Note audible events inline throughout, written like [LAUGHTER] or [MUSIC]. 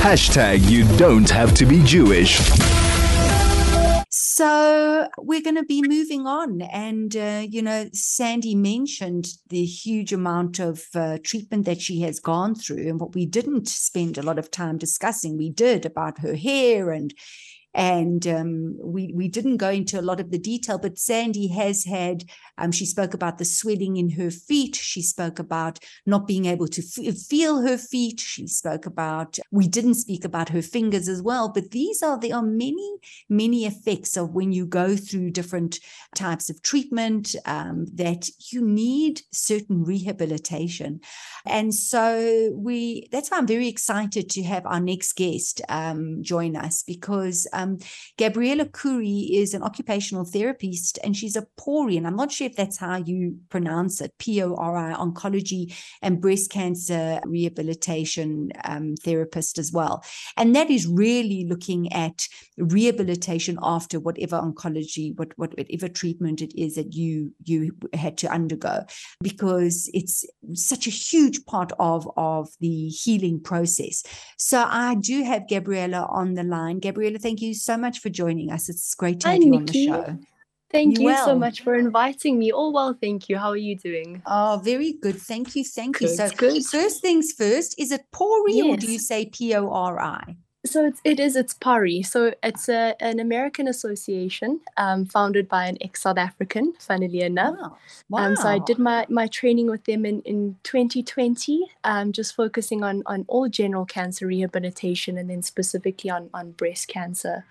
Hashtag you don't have to be Jewish. So we're going to be moving on. And, uh, you know, Sandy mentioned the huge amount of uh, treatment that she has gone through. And what we didn't spend a lot of time discussing, we did about her hair and and um, we we didn't go into a lot of the detail. But Sandy has had. Um, she spoke about the swelling in her feet. She spoke about not being able to f- feel her feet. She spoke about. We didn't speak about her fingers as well. But these are there are many many effects of when you go through different types of treatment um, that you need certain rehabilitation. And so we. That's why I'm very excited to have our next guest um, join us because um, Gabriella Kourie is an occupational therapist and she's a PORI, and I'm not sure if that's how you pronounce it, P O R I, oncology and breast cancer rehabilitation um, therapist as well. And that is really looking at rehabilitation after whatever oncology, what, whatever treatment it is that you you had to undergo, because it's such a huge part of, of the healing process. So I do have Gabriella on the line. Gabriella, thank you you so much for joining us. It's great to have you Nikki. on the show. Thank you, you well? so much for inviting me. Oh, well, thank you. How are you doing? Oh, very good. Thank you. Thank good, you. So, good. first things first, is it PORI yes. or do you say P O R I? So it's, it is, it's PORI. So it's a, an American association um, founded by an ex South African, funnily enough. Wow. wow. Um, so I did my, my training with them in, in 2020, um, just focusing on, on all general cancer rehabilitation and then specifically on, on breast cancer.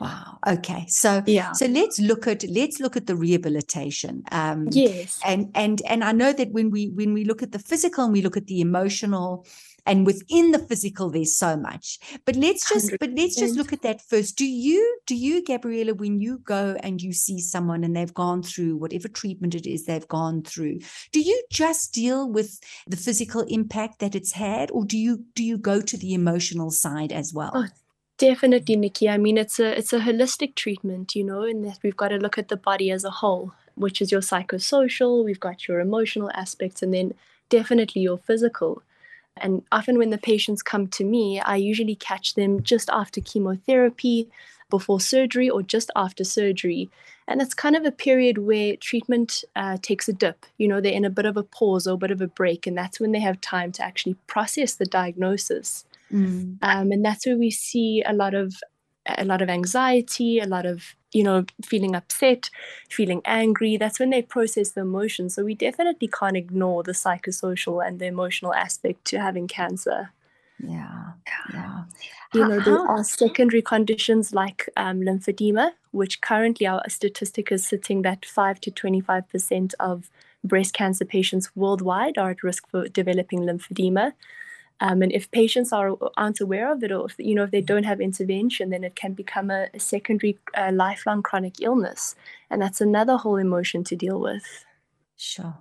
Wow. Okay. So yeah. So let's look at let's look at the rehabilitation. Um, yes. And and and I know that when we when we look at the physical and we look at the emotional, and within the physical there's so much. But let's just 100%. but let's just look at that first. Do you do you gabriella when you go and you see someone and they've gone through whatever treatment it is they've gone through do you just deal with the physical impact that it's had or do you do you go to the emotional side as well? Oh, definitely nikki. I mean it's a it's a holistic treatment you know in that we've got to look at the body as a whole which is your psychosocial we've got your emotional aspects and then definitely your physical and often when the patients come to me, I usually catch them just after chemotherapy, before surgery, or just after surgery. And it's kind of a period where treatment uh, takes a dip. You know, they're in a bit of a pause or a bit of a break, and that's when they have time to actually process the diagnosis. Mm. Um, and that's where we see a lot of a lot of anxiety, a lot of you know, feeling upset, feeling angry. That's when they process the emotions. So we definitely can't ignore the psychosocial and the emotional aspect to having cancer. Yeah, yeah. You know, there are secondary conditions like um, lymphedema, which currently our statistic is sitting that 5 to 25% of breast cancer patients worldwide are at risk for developing lymphedema. Um, and if patients are aren't aware of it, or if, you know if they don't have intervention, then it can become a, a secondary uh, lifelong chronic illness, and that's another whole emotion to deal with. Sure.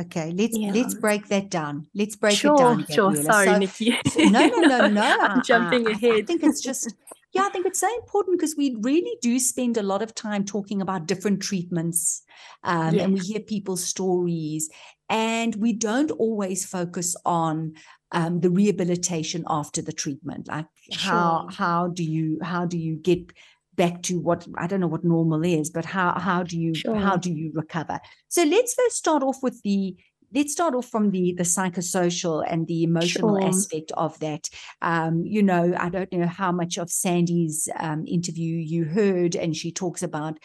Okay, let's yeah. let's break that down. Let's break sure, it down. Gabriella. Sure, sorry, so, Nikki. no, no, no, no. [LAUGHS] I'm jumping ahead. I think it's just yeah, I think it's so important because we really do spend a lot of time talking about different treatments, um, yes. and we hear people's stories, and we don't always focus on um, the rehabilitation after the treatment like sure. how how do you how do you get back to what I don't know what normal is, but how how do you sure. how do you recover? So let's first start off with the let's start off from the the psychosocial and the emotional sure. aspect of that. Um, you know, I don't know how much of Sandy's um, interview you heard, and she talks about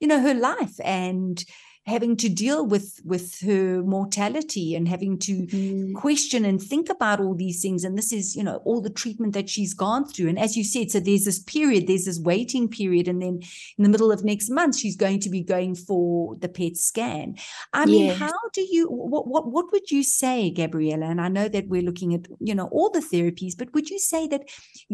you know her life and having to deal with with her mortality and having to mm. question and think about all these things. And this is you know all the treatment that she's gone through. And as you said so there's this period there's this waiting period. And then in the middle of next month she's going to be going for the pet scan. I mean yes. how do you what, what what would you say gabriella? And i know that we're looking at you know all the therapies but would you say that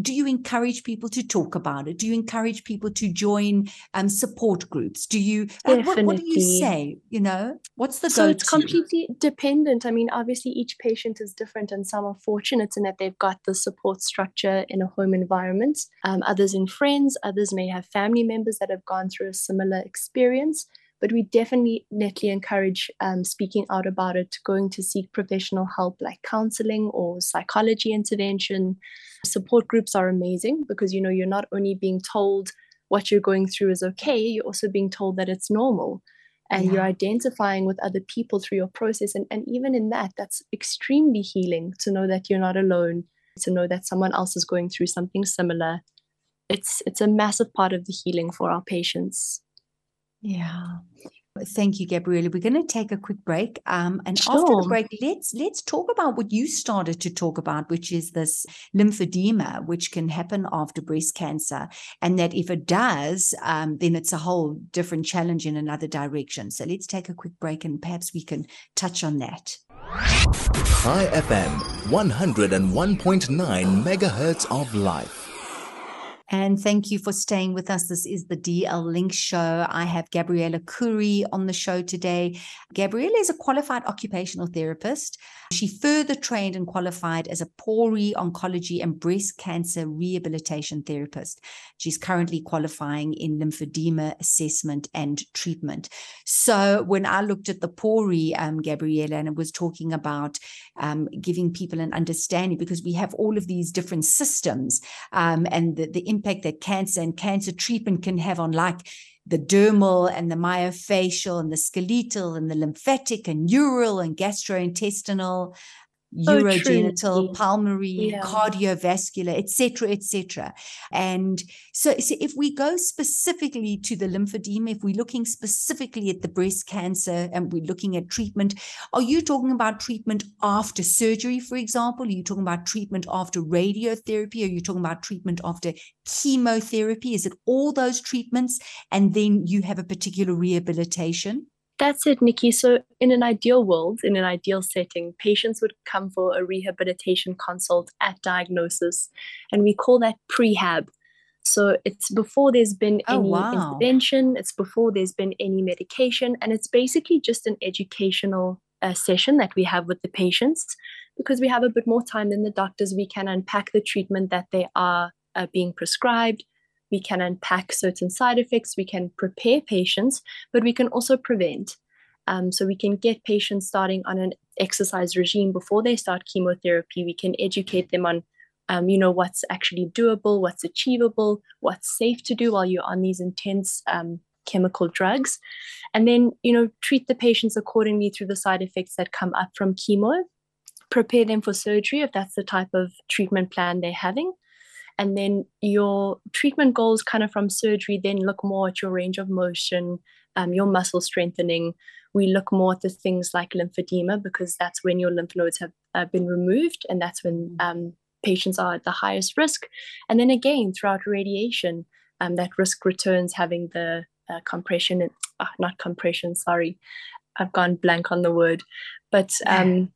do you encourage people to talk about it? Do you encourage people to join um, support groups? Do you uh, what, what do you say you know what's the so go-to? it's completely dependent i mean obviously each patient is different and some are fortunate in that they've got the support structure in a home environment um, others in friends others may have family members that have gone through a similar experience but we definitely encourage um, speaking out about it, going to seek professional help like counseling or psychology intervention. Support groups are amazing because you know you're not only being told what you're going through is okay, you're also being told that it's normal. And yeah. you're identifying with other people through your process. And, and even in that, that's extremely healing to know that you're not alone, to know that someone else is going through something similar. It's it's a massive part of the healing for our patients. Yeah. Thank you, Gabriella. We're going to take a quick break. Um, and sure. after the break, let's let's talk about what you started to talk about, which is this lymphedema, which can happen after breast cancer, and that if it does, um, then it's a whole different challenge in another direction. So let's take a quick break, and perhaps we can touch on that. Chai FM, one hundred and one point nine megahertz of life. And thank you for staying with us. This is the DL Link Show. I have Gabriella Kourie on the show today. Gabriella is a qualified occupational therapist. She further trained and qualified as a pori oncology and breast cancer rehabilitation therapist. She's currently qualifying in lymphedema assessment and treatment. So when I looked at the pori, um, Gabriella, and it was talking about um, giving people an understanding because we have all of these different systems um, and the, the impact that cancer and cancer treatment can have on like the dermal and the myofascial and the skeletal and the lymphatic and neural and gastrointestinal urogenital, pulmonary, yeah. cardiovascular, etc., etc. And so, so, if we go specifically to the lymphedema, if we're looking specifically at the breast cancer and we're looking at treatment, are you talking about treatment after surgery, for example? Are you talking about treatment after radiotherapy? Are you talking about treatment after chemotherapy? Is it all those treatments and then you have a particular rehabilitation? That's it, Nikki. So, in an ideal world, in an ideal setting, patients would come for a rehabilitation consult at diagnosis, and we call that prehab. So, it's before there's been oh, any wow. intervention, it's before there's been any medication, and it's basically just an educational uh, session that we have with the patients. Because we have a bit more time than the doctors, we can unpack the treatment that they are uh, being prescribed we can unpack certain side effects, we can prepare patients, but we can also prevent. Um, so we can get patients starting on an exercise regime before they start chemotherapy. We can educate them on, um, you know, what's actually doable, what's achievable, what's safe to do while you're on these intense um, chemical drugs, and then you know treat the patients accordingly through the side effects that come up from chemo. Prepare them for surgery if that's the type of treatment plan they're having and then your treatment goals kind of from surgery then look more at your range of motion um, your muscle strengthening we look more at the things like lymphedema because that's when your lymph nodes have uh, been removed and that's when mm. um, patients are at the highest risk and then again throughout radiation um, that risk returns having the uh, compression uh, not compression sorry i've gone blank on the word but [LAUGHS] um,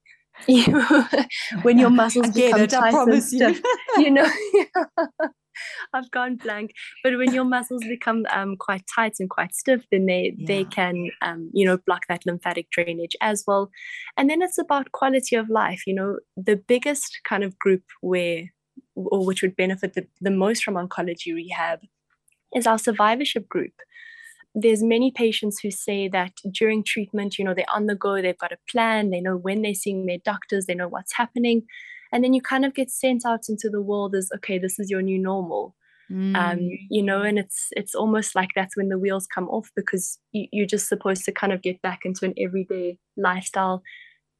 you [LAUGHS] when your muscles become it, tight and stiff, you. [LAUGHS] you know [LAUGHS] I've gone blank. But when your muscles become um, quite tight and quite stiff, then they yeah. they can um, you know block that lymphatic drainage as well. And then it's about quality of life. You know, the biggest kind of group where or which would benefit the, the most from oncology rehab is our survivorship group there's many patients who say that during treatment, you know, they're on the go, they've got a plan, they know when they're seeing their doctors, they know what's happening. And then you kind of get sent out into the world as, okay, this is your new normal. Um, mm. Um, you know, and it's it's almost like that's when the wheels come off because you, you're just supposed to kind of get back into an everyday lifestyle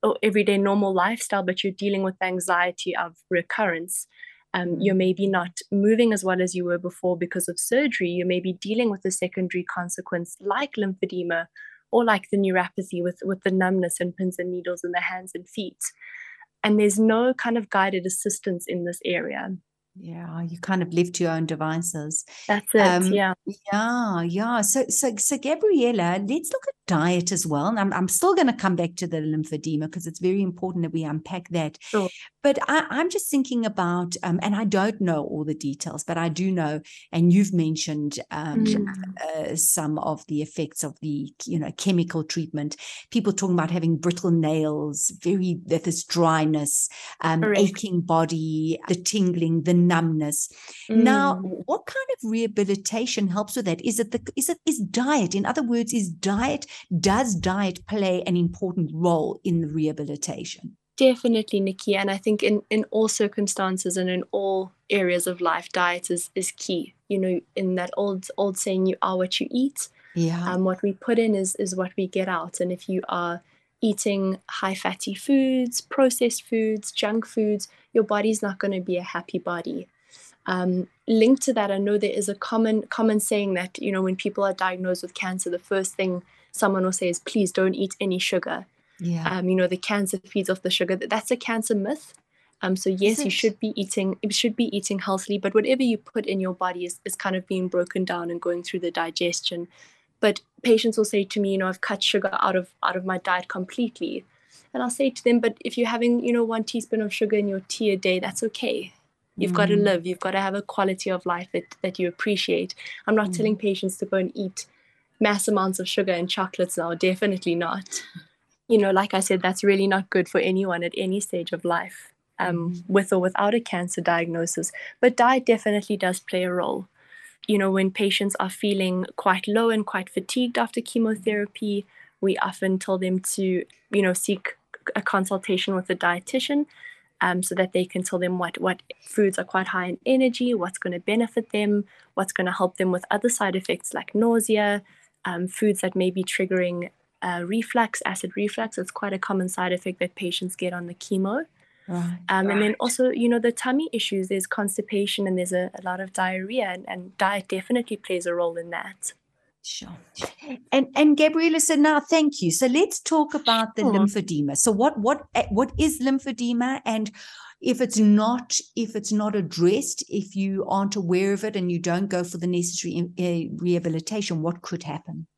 or everyday normal lifestyle, but you're dealing with anxiety of recurrence um, you're maybe not moving as well as you were before because of surgery. You may be dealing with a secondary consequence like lymphedema or like the neuropathy with, with the numbness and pins and needles in the hands and feet. And there's no kind of guided assistance in this area. Yeah, you kind of to your own devices. That's it. Um, yeah. Yeah, yeah. So, so, so, Gabriella, let's look at diet as well. And I'm, I'm still going to come back to the lymphedema because it's very important that we unpack that. Sure. But I, am just thinking about, um, and I don't know all the details, but I do know, and you've mentioned um, mm. uh, some of the effects of the, you know, chemical treatment. People talking about having brittle nails, very this dryness, um, aching body, the tingling, the numbness. Mm. Now, what kind of rehabilitation helps with that? Is it the is it is diet? In other words, is diet does diet play an important role in the rehabilitation? Definitely, Nikki. And I think in, in all circumstances and in all areas of life, diet is, is key. You know, in that old old saying, you are what you eat. Yeah. Um, what we put in is is what we get out. And if you are eating high fatty foods, processed foods, junk foods, your body's not going to be a happy body. Um, linked to that, I know there is a common common saying that you know when people are diagnosed with cancer, the first thing someone will say is, "Please don't eat any sugar." Yeah. Um, you know, the cancer feeds off the sugar. That's a cancer myth. Um, so yes, you should be eating. You should be eating healthily, but whatever you put in your body is, is kind of being broken down and going through the digestion. But patients will say to me, you know, I've cut sugar out of out of my diet completely, and I'll say to them, but if you're having, you know, one teaspoon of sugar in your tea a day, that's okay. You've mm. got to live. You've got to have a quality of life that that you appreciate. I'm not mm. telling patients to go and eat mass amounts of sugar and chocolates now. Definitely not you know, like I said, that's really not good for anyone at any stage of life, um, mm-hmm. with or without a cancer diagnosis. But diet definitely does play a role. You know, when patients are feeling quite low and quite fatigued after chemotherapy, we often tell them to, you know, seek a consultation with a dietitian um, so that they can tell them what, what foods are quite high in energy, what's going to benefit them, what's going to help them with other side effects like nausea, um, foods that may be triggering uh, reflux, acid reflux. It's quite a common side effect that patients get on the chemo. Right, um, right. And then also, you know, the tummy issues, there's constipation and there's a, a lot of diarrhea, and, and, diet definitely plays a role in that. Sure. And and Gabriella said, now thank you. So let's talk about the lymphedema. So what what eh, what is lymphedema and if it's not if it's not addressed if you aren't aware of it and you don't go for the necessary uh, rehabilitation what could happen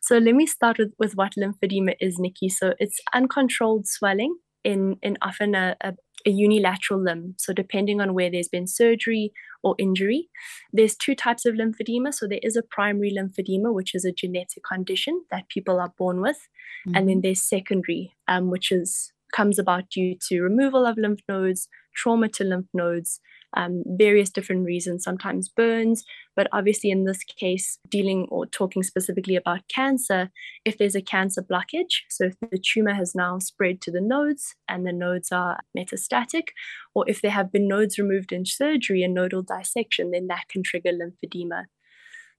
so let me start with, with what lymphedema is, Nikki. So it's uncontrolled swelling in, in often a, a, a unilateral limb. So depending on where there's been surgery or injury, there's two types of lymphedema. So there is a primary lymphedema, which is a genetic condition that people are born with, mm-hmm. and then mm-hmm. there's secondary, um, which is comes about due to removal of lymph nodes, trauma to lymph nodes, um, various different reasons, sometimes burns, but obviously in this case, dealing or talking specifically about cancer, if there's a cancer blockage, so if the tumor has now spread to the nodes and the nodes are metastatic, or if there have been nodes removed in surgery and nodal dissection, then that can trigger lymphedema.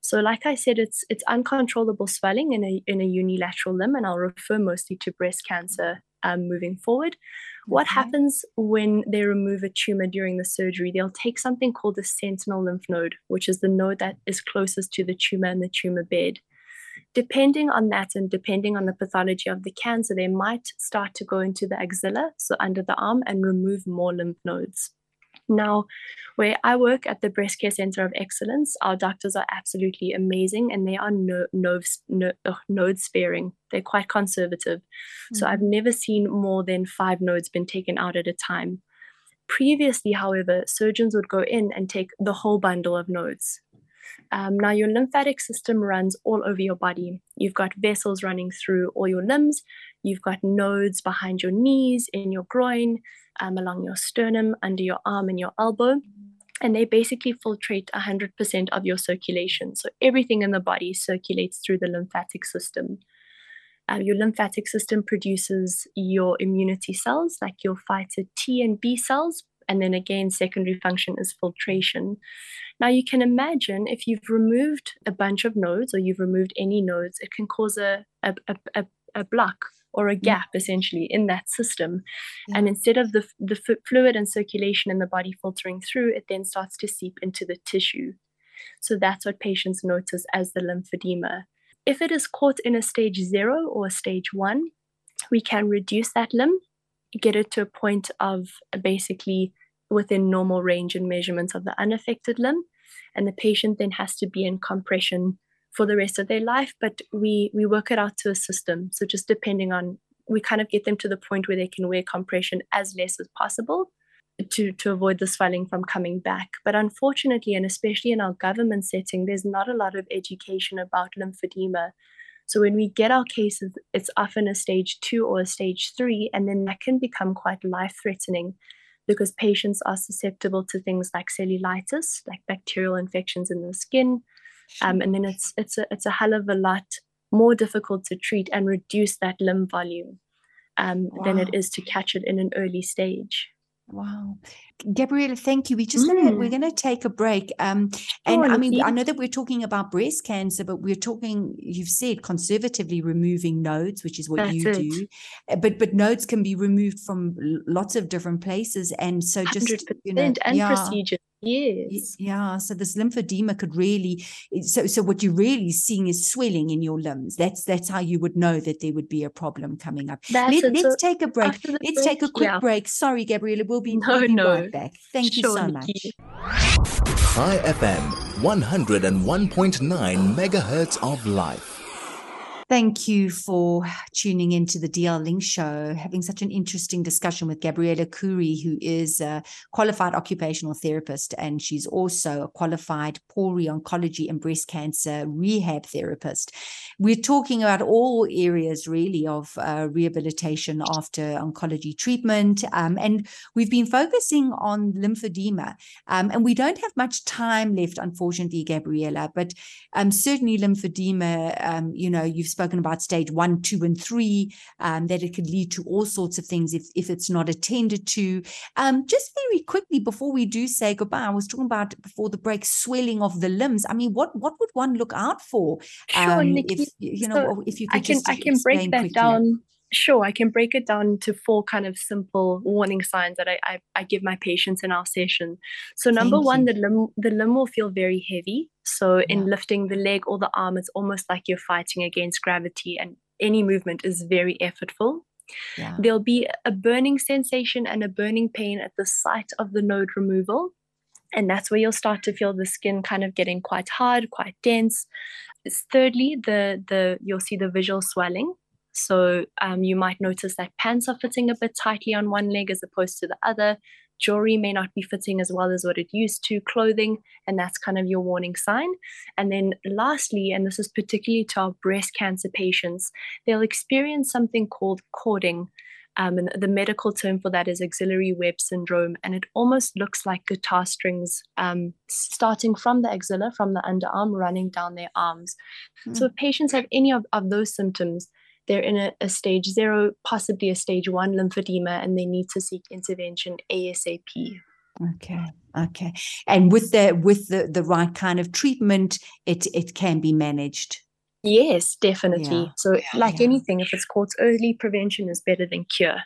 So, like I said, it's it's uncontrollable swelling in a in a unilateral limb, and I'll refer mostly to breast cancer um, moving forward. What okay. happens when they remove a tumor during the surgery? They'll take something called the sentinel lymph node, which is the node that is closest to the tumor and the tumor bed. Depending on that and depending on the pathology of the cancer, they might start to go into the axilla, so under the arm, and remove more lymph nodes. Now, where I work at the Breast Care Center of Excellence, our doctors are absolutely amazing and they are no, no, oh, node sparing. They're quite conservative. Mm-hmm. So I've mm-hmm. never seen more than five nodes been taken out at a time. Previously, however, surgeons would go in and take the whole bundle of nodes. Um, now, your lymphatic system runs all over your body. You've got vessels running through all your limbs. You've got nodes behind your knees, in your groin, um, along your sternum, under your arm, and your elbow. And they basically filtrate 100% of your circulation. So everything in the body circulates through the lymphatic system. Uh, your lymphatic system produces your immunity cells, like your fighter T and B cells. And then again, secondary function is filtration. Now, you can imagine if you've removed a bunch of nodes or you've removed any nodes, it can cause a, a, a, a block or a mm. gap essentially in that system. Yeah. And instead of the, the fluid and circulation in the body filtering through, it then starts to seep into the tissue. So that's what patients notice as the lymphedema. If it is caught in a stage zero or a stage one, we can reduce that limb, get it to a point of basically within normal range and measurements of the unaffected limb. And the patient then has to be in compression for the rest of their life, but we we work it out to a system. So just depending on we kind of get them to the point where they can wear compression as less as possible to to avoid the swelling from coming back. But unfortunately, and especially in our government setting, there's not a lot of education about lymphedema. So when we get our cases, it's often a stage two or a stage three, and then that can become quite life threatening because patients are susceptible to things like cellulitis, like bacterial infections in the skin. Um, and then it's it's a it's a hell of a lot more difficult to treat and reduce that limb volume um, wow. than it is to catch it in an early stage. Wow. Gabriella, thank you. We just mm. gonna, we're going to take a break. Um, and I mean, I know that we're talking about breast cancer, but we're talking. You've said conservatively removing nodes, which is what That's you it. do. Uh, but but nodes can be removed from lots of different places, and so just you know, and yeah. procedures Yes. Yeah. So this lymphedema could really so so what you're really seeing is swelling in your limbs. That's that's how you would know that there would be a problem coming up. Let, us so take a break. Let's break, take a quick yeah. break. Sorry, Gabriella. We'll be, no, we'll be no. right back. Thank sure, you so much. Chai FM 101.9 megahertz of life. Thank you for tuning into the DL Link Show, having such an interesting discussion with Gabriella Kourie, who is a qualified occupational therapist, and she's also a qualified Pori oncology and breast cancer rehab therapist. We're talking about all areas really of uh, rehabilitation after oncology treatment, um, and we've been focusing on lymphedema. Um, and we don't have much time left, unfortunately, Gabriella, but um, certainly lymphedema, um, you know, you've spoken spoken about stage one, two, and three, um, that it could lead to all sorts of things if, if it's not attended to. Um, just very quickly before we do say goodbye, I was talking about before the break swelling of the limbs. I mean, what what would one look out for? Um, sure, Nikki. If you know, so if you could I can I can break that quickly. down Sure, I can break it down to four kind of simple warning signs that I, I, I give my patients in our session. So number Thank one, you. the limb the limb will feel very heavy. So yeah. in lifting the leg or the arm, it's almost like you're fighting against gravity, and any movement is very effortful. Yeah. There'll be a burning sensation and a burning pain at the site of the node removal. And that's where you'll start to feel the skin kind of getting quite hard, quite dense. Thirdly, the the you'll see the visual swelling. So um, you might notice that pants are fitting a bit tightly on one leg as opposed to the other. Jewelry may not be fitting as well as what it used to, clothing, and that's kind of your warning sign. And then, lastly, and this is particularly to our breast cancer patients, they'll experience something called cording. Um, and the medical term for that is axillary web syndrome, and it almost looks like guitar strings um, starting from the axilla, from the underarm, running down their arms. Mm. So, if patients have any of, of those symptoms, they're in a, a, stage zero, possibly a stage one lymphedema, and they need to seek intervention ASAP. Okay. Okay. And with the with the, the right kind of treatment, it it can be managed. Yes, definitely. Yeah. So like yeah. anything, if it's caught early, prevention is better than cure.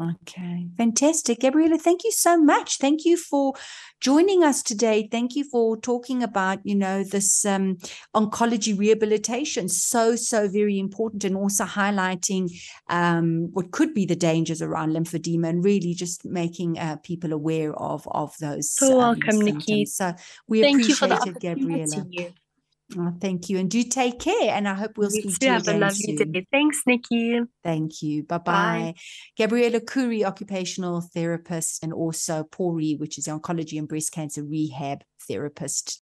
Okay, fantastic. Gabriella, thank you so much. Thank you for joining us today. Thank you for talking about, you know, this um, oncology rehabilitation. So, so very important and also highlighting um, what could be the dangers around lymphedema and really just making uh, people aware of, of those. So um, welcome, Nikki. So we thank appreciate it, Gabriella. Oh, thank you. And do take care. And I hope we'll you speak to you have again a lovely soon. day. Thanks, Nikki. Thank you. Bye-bye. Bye. Gabriella Kourie, occupational therapist, and also Pori, which is oncology and breast cancer rehab therapist.